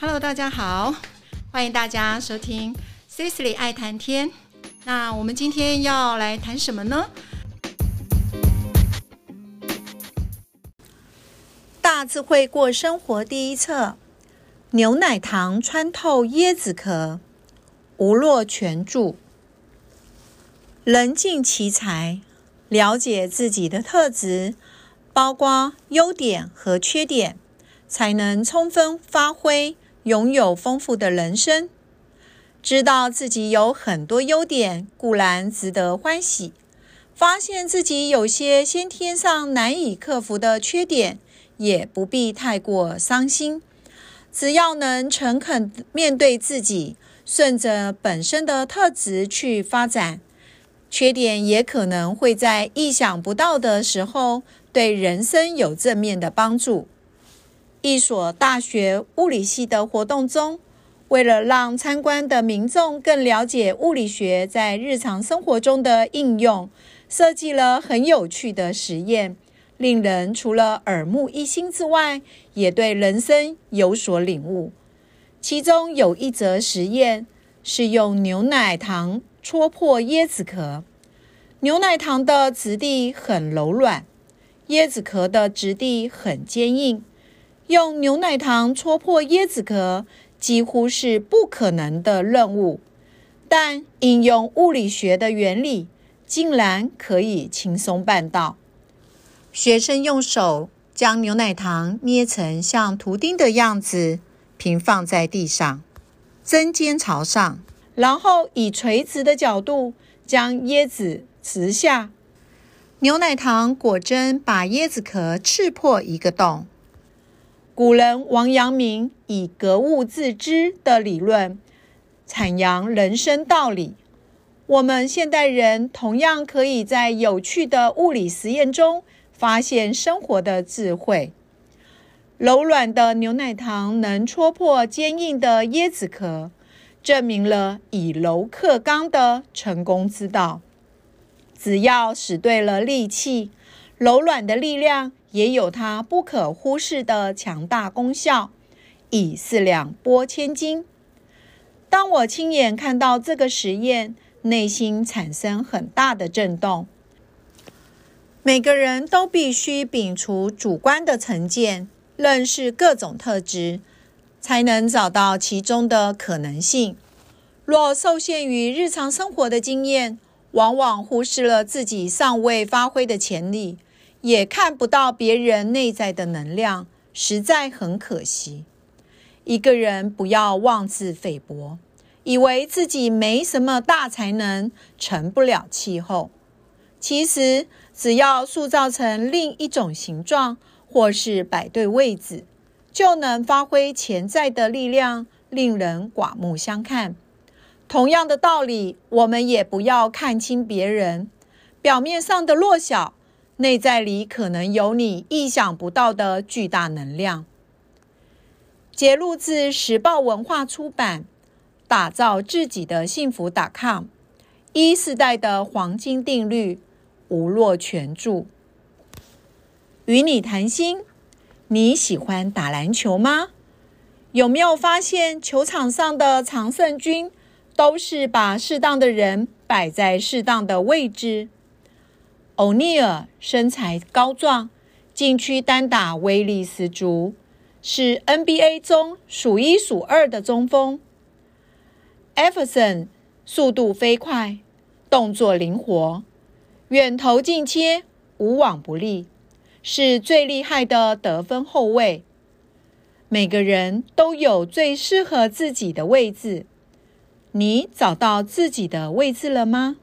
Hello，大家好，欢迎大家收听 Cecily 爱谈天。那我们今天要来谈什么呢？大智慧过生活第一册：牛奶糖穿透椰子壳。吴若全著。人尽其才，了解自己的特质，包括优点和缺点，才能充分发挥。拥有丰富的人生，知道自己有很多优点固然值得欢喜，发现自己有些先天上难以克服的缺点，也不必太过伤心。只要能诚恳面对自己，顺着本身的特质去发展，缺点也可能会在意想不到的时候对人生有正面的帮助。一所大学物理系的活动中，为了让参观的民众更了解物理学在日常生活中的应用，设计了很有趣的实验，令人除了耳目一新之外，也对人生有所领悟。其中有一则实验是用牛奶糖戳破椰子壳，牛奶糖的质地很柔软，椰子壳的质地很坚硬。用牛奶糖戳破椰子壳几乎是不可能的任务，但应用物理学的原理，竟然可以轻松办到。学生用手将牛奶糖捏成像图钉的样子，平放在地上，针尖朝上，然后以垂直的角度将椰子直下，牛奶糖果真把椰子壳刺破一个洞。古人王阳明以格物致知的理论阐扬人生道理，我们现代人同样可以在有趣的物理实验中发现生活的智慧。柔软的牛奶糖能戳破坚硬的椰子壳，证明了以柔克刚的成功之道。只要使对了力气，柔软的力量。也有它不可忽视的强大功效，以四两拨千斤。当我亲眼看到这个实验，内心产生很大的震动。每个人都必须摒除主观的成见，认识各种特质，才能找到其中的可能性。若受限于日常生活的经验，往往忽视了自己尚未发挥的潜力。也看不到别人内在的能量，实在很可惜。一个人不要妄自菲薄，以为自己没什么大才能，成不了气候。其实，只要塑造成另一种形状，或是摆对位置，就能发挥潜在的力量，令人刮目相看。同样的道理，我们也不要看清别人表面上的弱小。内在里可能有你意想不到的巨大能量。节录自时报文化出版，《打造自己的幸福》.com，一世代的黄金定律，吴若权著。与你谈心，你喜欢打篮球吗？有没有发现球场上的常胜军都是把适当的人摆在适当的位置？欧尼尔身材高壮，禁区单打威力十足，是 NBA 中数一数二的中锋。艾弗森速度飞快，动作灵活，远投近切无往不利，是最厉害的得分后卫。每个人都有最适合自己的位置，你找到自己的位置了吗？